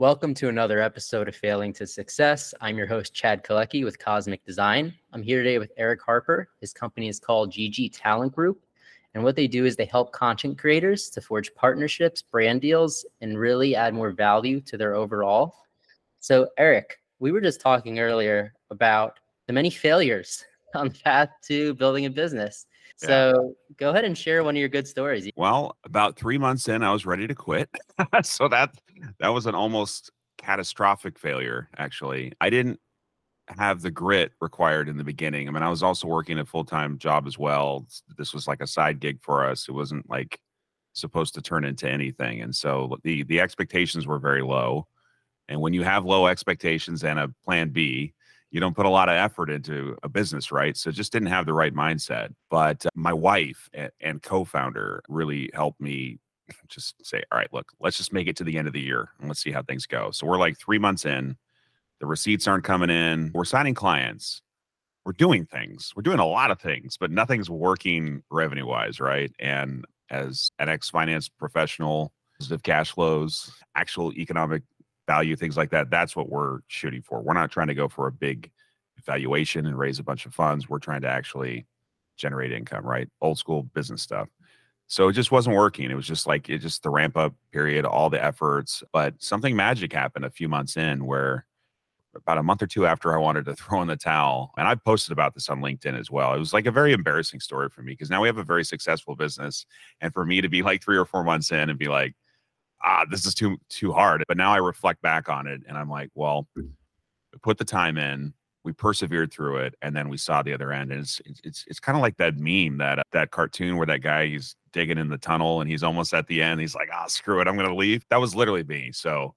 Welcome to another episode of Failing to Success. I'm your host, Chad Kaleky with Cosmic Design. I'm here today with Eric Harper. His company is called GG Talent Group. And what they do is they help content creators to forge partnerships, brand deals, and really add more value to their overall. So, Eric, we were just talking earlier about the many failures on the path to building a business. So yeah. go ahead and share one of your good stories. Well, about three months in, I was ready to quit. so that that was an almost catastrophic failure. Actually, I didn't have the grit required in the beginning. I mean, I was also working a full time job as well. This was like a side gig for us. It wasn't like supposed to turn into anything, and so the the expectations were very low. And when you have low expectations and a plan B, you don't put a lot of effort into a business, right? So just didn't have the right mindset. But uh, my wife and, co-founder really helped me just say, all right, look, let's just make it to the end of the year and let's see how things go. So we're like three months in, the receipts aren't coming in, we're signing clients, we're doing things, we're doing a lot of things, but nothing's working revenue wise, right? And as an ex finance professional, positive cash flows, actual economic value, things like that. That's what we're shooting for. We're not trying to go for a big valuation and raise a bunch of funds. We're trying to actually generate income, right? Old school business stuff. So it just wasn't working. It was just like it just the ramp up period, all the efforts. But something magic happened a few months in where about a month or two after I wanted to throw in the towel, and I posted about this on LinkedIn as well. It was like a very embarrassing story for me because now we have a very successful business. And for me to be like three or four months in and be like, ah, this is too too hard. But now I reflect back on it and I'm like, well, put the time in, we persevered through it, and then we saw the other end. And it's it's it's kind of like that meme that that cartoon where that guy he's digging in the tunnel and he's almost at the end. He's like, ah, screw it, I'm gonna leave. That was literally me. So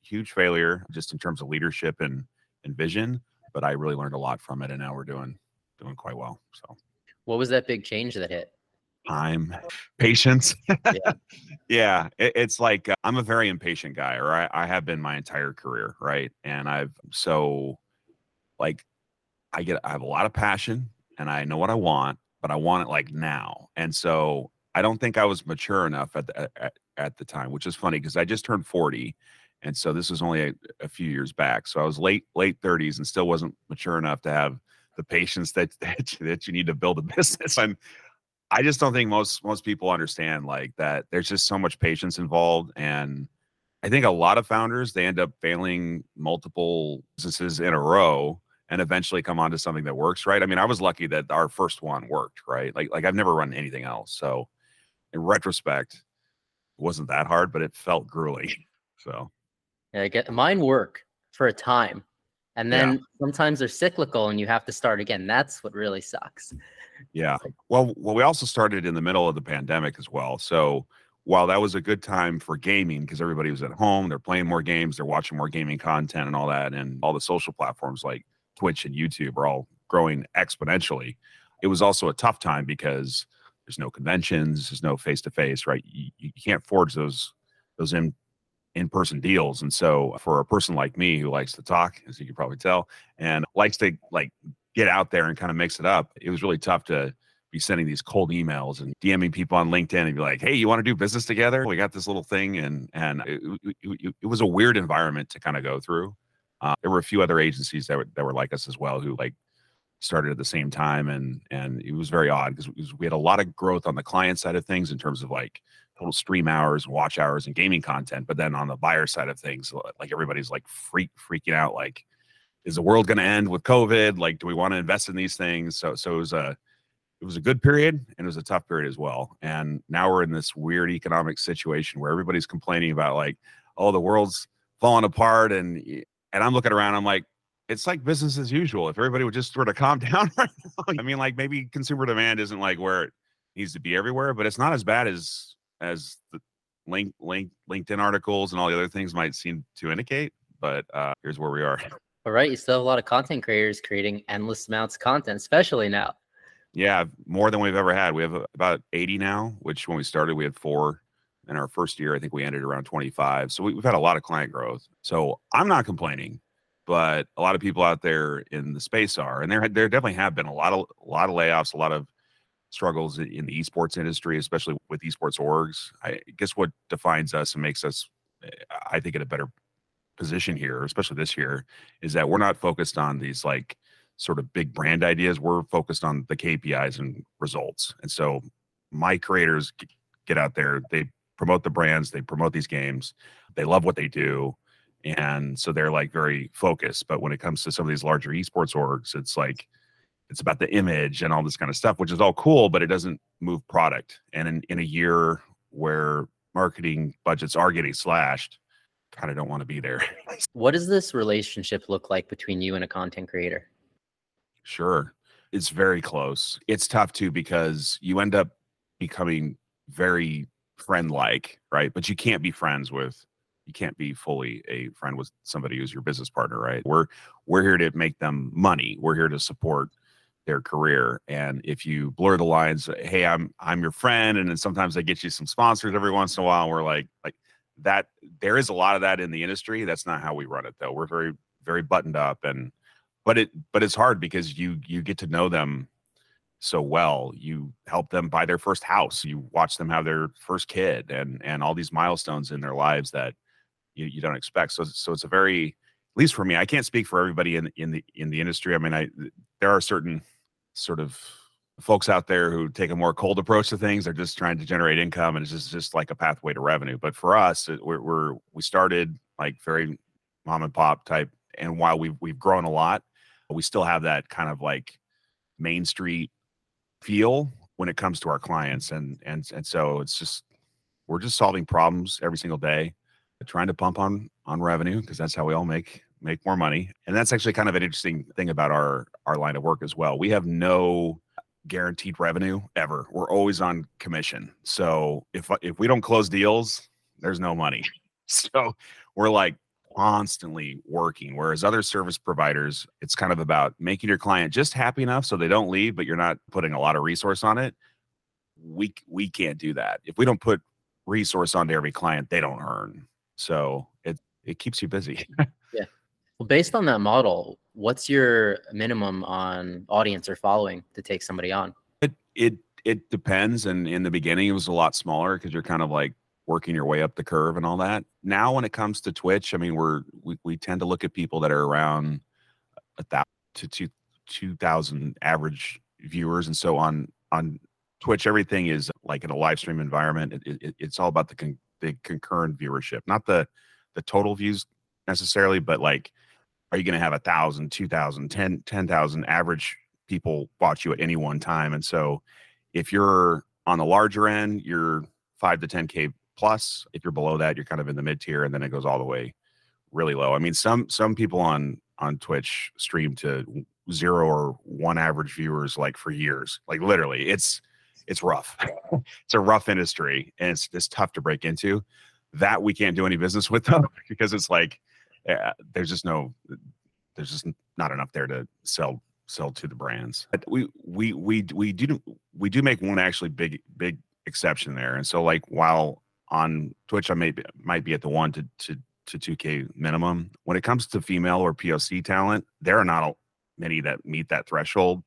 huge failure just in terms of leadership and and vision. But I really learned a lot from it, and now we're doing doing quite well. So, what was that big change that hit? Time, patience. yeah, yeah it, it's like uh, I'm a very impatient guy, or I, I have been my entire career, right? And I've so like I get I have a lot of passion and I know what I want, but I want it like now. And so I don't think I was mature enough at the at, at the time, which is funny because I just turned 40. And so this was only a, a, few years back. So I was late late 30s and still wasn't mature enough to have the patience that that, that you need to build a business. And I just don't think most most people understand like that. There's just so much patience involved, and I think a lot of founders they end up failing multiple businesses in a row and eventually come onto something that works. Right? I mean, I was lucky that our first one worked. Right? Like like I've never run anything else, so in retrospect, it wasn't that hard, but it felt grueling. So yeah, I get mine work for a time, and then yeah. sometimes they're cyclical, and you have to start again. That's what really sucks. Yeah. Well, well, we also started in the middle of the pandemic as well. So while that was a good time for gaming because everybody was at home, they're playing more games, they're watching more gaming content and all that, and all the social platforms like Twitch and YouTube are all growing exponentially. It was also a tough time because there's no conventions, there's no face to face, right? You, you can't forge those those in in person deals, and so for a person like me who likes to talk, as you can probably tell, and likes to like get out there and kind of mix it up. It was really tough to be sending these cold emails and DMing people on LinkedIn and be like, "Hey, you want to do business together? We got this little thing," and and it, it, it was a weird environment to kind of go through. Uh, there were a few other agencies that were that were like us as well who like started at the same time, and and it was very odd because we had a lot of growth on the client side of things in terms of like total stream hours, watch hours, and gaming content. But then on the buyer side of things, like everybody's like freak freaking out, like is the world going to end with COVID? Like, do we want to invest in these things? So, so it was a, it was a good period and it was a tough period as well. And now we're in this weird economic situation where everybody's complaining about like, oh, the world's falling apart, and and I'm looking around, I'm like, it's like business as usual. If everybody would just sort of calm down right now, I mean, like maybe consumer demand isn't like where it needs to be everywhere, but it's not as bad as as the link link LinkedIn articles and all the other things might seem to indicate. But uh, here's where we are. All right, you still have a lot of content creators creating endless amounts of content, especially now. Yeah, more than we've ever had. We have about 80 now, which when we started, we had four. In our first year, I think we ended around 25. So we, have had a lot of client growth. So I'm not complaining, but a lot of people out there in the space are, and there there definitely have been a lot of a lot of layoffs, a lot of struggles in the esports industry, especially with esports orgs. I guess what defines us and makes us, eh, I think, in a better position here, especially this year, is that we're not focused on these like sort of big brand ideas. We're focused on the KPIs and results. And so my creators get out there, they promote the brands, they promote these games, they love what they do. And so they're like very focused. But when it comes to some of these larger esports orgs, it's like it's about the image and all this kind of stuff, which is all cool, but it doesn't move product. And in, in a year where marketing budgets are getting slashed, kind of don't want to be there. what does this relationship look like between you and a content creator? Sure. It's very close. It's tough too because you end up becoming very friend like, right? But you can't be friends with you can't be fully a friend with somebody who's your business partner, right? We're we're here to make them money. We're here to support their career. And if you blur the lines, hey, I'm I'm your friend, and then sometimes they get you some sponsors every once in a while. we're like like that. There is a lot of that in the industry. That's not how we run it though. We're very very buttoned up and but it but it's hard because you you get to know them so well you help them buy their first house you watch them have their first kid and and all these milestones in their lives that you, you don't expect so so it's a very at least for me i can't speak for everybody in in the in the industry i mean i there are certain sort of folks out there who take a more cold approach to things they're just trying to generate income and it's just just like a pathway to revenue but for us we're, we're we started like very mom and pop type and while we've we've grown a lot we still have that kind of like main street feel when it comes to our clients and and and so it's just we're just solving problems every single day trying to pump on on revenue because that's how we all make make more money and that's actually kind of an interesting thing about our our line of work as well we have no guaranteed revenue ever we're always on commission so if if we don't close deals there's no money so we're like constantly working. Whereas other service providers, it's kind of about making your client just happy enough so they don't leave, but you're not putting a lot of resource on it. We we can't do that. If we don't put resource onto every client, they don't earn. So it it keeps you busy. yeah. Well, based on that model, what's your minimum on audience or following to take somebody on? It it it depends. And in the beginning, it was a lot smaller because you're kind of like working your way up the curve and all that. Now, when it comes to Twitch, I mean, we're we, we tend to look at people that are around a thousand to two two thousand average viewers, and so on on Twitch, everything is like in a live stream environment. It, it, it's all about the con- the concurrent viewership, not the the total views necessarily, but like, are you going to have a thousand, two thousand, ten, ten thousand average people watch you at any one time? And so, if you're on the larger end, you're five to ten k plus. If you're below that, you're kind of in the mid tier, and then it goes all the way really low. I mean, some some people on on Twitch stream to zero or one average viewers like for years. Like literally, it's it's rough. it's a rough industry, and it's it's tough to break into. That we can't do any business with them because it's like uh, there's just no there's just not enough there to sell sell to the brands. But we we we we do we do make one actually big big exception there. And so like while on Twitch, I may be, might be at the one to to to 2K minimum. When it comes to female or POC talent, there are not many that meet that threshold.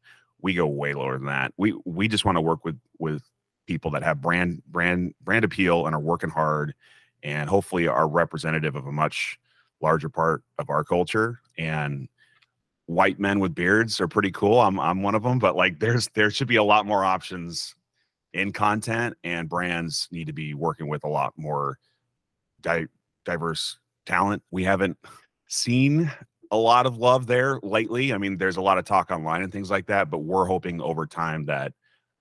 We go way lower than that. We we just want to work with with people that have brand brand brand appeal and are working hard, and hopefully are representative of a much larger part of our culture. And white men with beards are pretty cool. I'm I'm one of them, but like there's there should be a lot more options in content and brands need to be working with a lot more di- diverse talent we haven't seen a lot of love there lately. I mean there's a lot of talk online and things like that but we're hoping over time that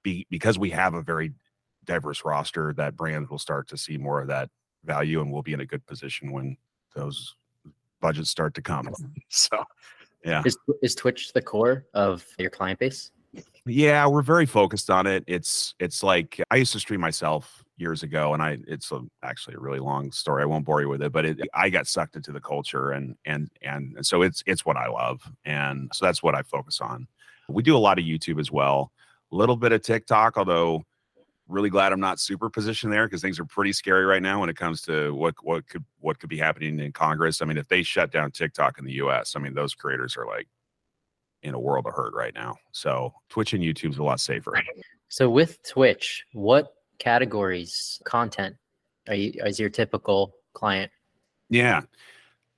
be, because we have a very diverse roster that brands will start to see more of that value and we'll be in a good position when those budgets start to come. So yeah. Is, is twitch the core of your client base? Yeah, we're very focused on it. It's it's like I used to stream myself years ago, and I it's a, actually a really long story. I won't bore you with it, but it, I got sucked into the culture, and and and so it's it's what I love, and so that's what I focus on. We do a lot of YouTube as well, a little bit of TikTok, although really glad I'm not super positioned there because things are pretty scary right now when it comes to what what could what could be happening in Congress. I mean, if they shut down TikTok in the U.S., I mean those creators are like in a world of hurt right now. So Twitch and youtube's a lot safer. So with Twitch, what categories content are you is your typical client? Yeah.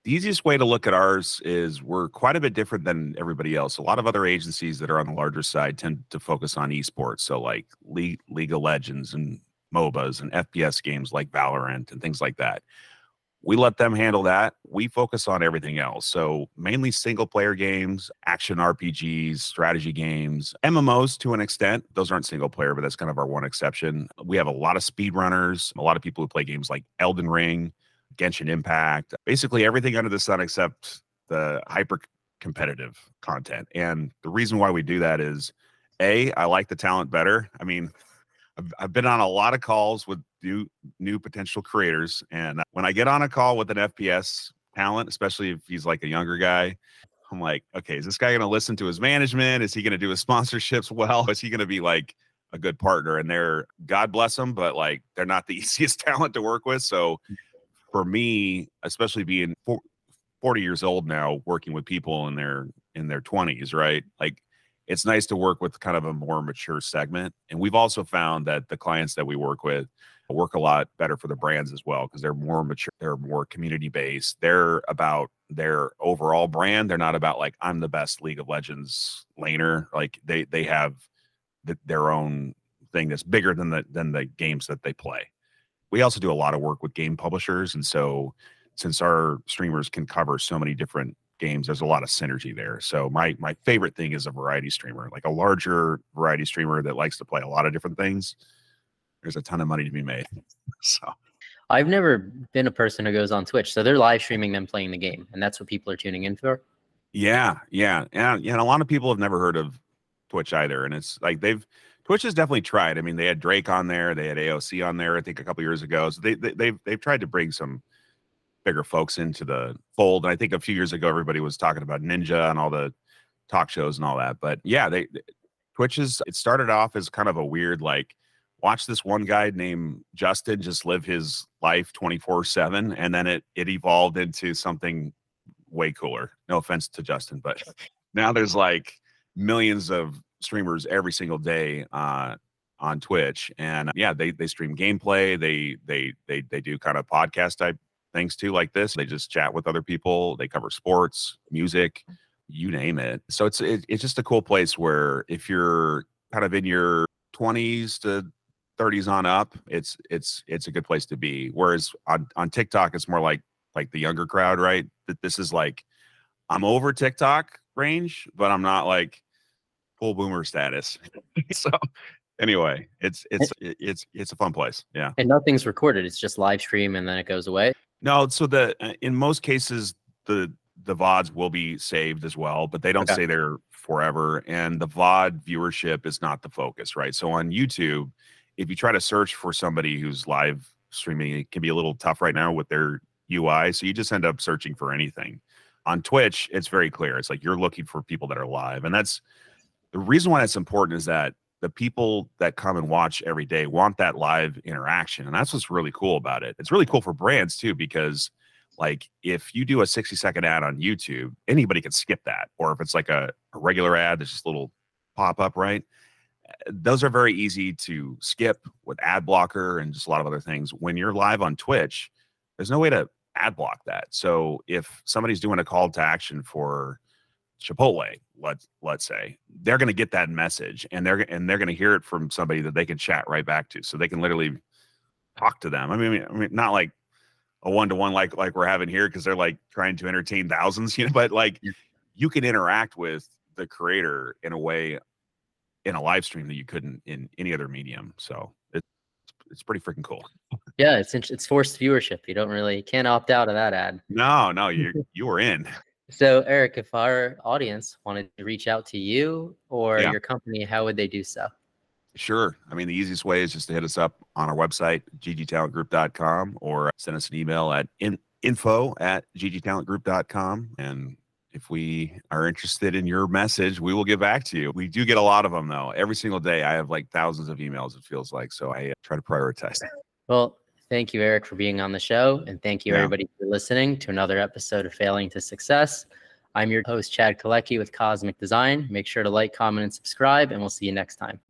The easiest way to look at ours is we're quite a bit different than everybody else. A lot of other agencies that are on the larger side tend to focus on esports. So, like League, League of Legends and MOBAs and FPS games like Valorant and things like that. We let them handle that. We focus on everything else. So, mainly single player games, action RPGs, strategy games, MMOs to an extent. Those aren't single player, but that's kind of our one exception. We have a lot of speedrunners, a lot of people who play games like Elden Ring Genshin Impact, basically everything under the sun except the hyper competitive content. And the reason why we do that is A, I like the talent better. I mean, I've, I've been on a lot of calls with new new potential creators. And uh, when I get on a call with an FPS talent, especially if he's like a younger guy, I'm like, okay, is this guy going to listen to his management? Is he going to do his sponsorships well? Is he going to be like a good partner? And they're, God bless them, but like they're not the easiest talent to work with. So mm. for me, especially being 40 years old now, working with people in their in their 20s, right? Like it's nice to work with kind of a more mature segment. And we've also found that the clients that we work with work a lot better for the brands as well because they're more mature, they're more community based. They're about their overall brand. They're not about like I'm the best League of Legends laner. Like they they have the, their own thing that's bigger than the than the games that they play we also do a lot of work with game publishers. And so since our streamers can cover so many different games, there's a lot of synergy there. So my my favorite thing is a variety streamer, like a larger variety streamer that likes to play a lot of different things. There's a ton of money to be made. So I've never been a person who goes on Twitch. So they're live streaming them playing the game, and that's what people are tuning in for. Yeah, yeah, yeah. And a lot of people have never heard of Twitch either. And it's like they've Twitch has definitely tried. I mean, they had Drake on there, they had AOC on there, I think a couple years ago. So they, they have they've, they've tried to bring some bigger folks into the fold. And I think a few years ago everybody was talking about Ninja and all the talk shows and all that. But yeah, they Twitch is it started off as kind of a weird like watch this one guy named Justin just live his life 24/7 and then it it evolved into something way cooler. No offense to Justin, but now there's like millions of streamers every single day uh, on Twitch, and yeah, they they stream gameplay. They they they they do kind of podcast type things too, like this. They just chat with other people. They cover sports, music, you name it. So it's it, it's just a cool place where if you're kind of in your 20s to 30s on up, it's it's it's a good place to be. Whereas on on TikTok, it's more like like the younger crowd, right? That this is like I'm over TikTok range, but I'm not like full boomer status. so anyway, it's it's it's it's a fun place. Yeah. And nothing's recorded. It's just live stream and then it goes away. No, so the uh, in most cases the the VODs will be saved as well, but they don't okay. stay there forever. And the VOD viewership is not the focus, right? So on YouTube, if you try to search for somebody who's live streaming, it can be a little tough right now with their UI. So you just end up searching for anything. On Twitch, it's very clear. It's like you're looking for people that are live. And that's the reason why it's important is that the people that come and watch every day want that live interaction. And that's what's really cool about it. It's really cool for brands too, because like if you do a 60 second ad on YouTube, anybody can skip that. Or if it's like a, a regular ad, there's just a little pop up, right? Those are very easy to skip with ad blocker and just a lot of other things. When you're live on Twitch, there's no way to ad block that. So if somebody's doing a call to action for Chipotle, let's let's say, they're going to get that message and they're and they're going to hear it from somebody that they can chat right back to, so they can literally talk to them. I mean, I mean, not like a one to one like like we're having here because they're like trying to entertain thousands, you know, but like you can interact with the creator in a way in a live stream that you couldn't in any other medium. So it's it's pretty freaking cool. Yeah, it's it's forced viewership. You don't really can't opt out of that ad. No, no, you you were in. So, Eric, if our audience wanted to reach out to you or yeah. your company, how would they do so? Sure. I mean, the easiest way is just to hit us up on our website, ggtalentgroup.com, or send us an email at in, info at ggtalentgroup.com. And if we are interested in your message, we will get back to you. We do get a lot of them, though. Every single day, I have like thousands of emails, it feels like. So I uh, try to prioritize. Well, Thank you, Eric, for being on the show. And thank you, yeah. everybody, for listening to another episode of Failing to Success. I'm your host, Chad Kaleky with Cosmic Design. Make sure to like, comment, and subscribe, and we'll see you next time.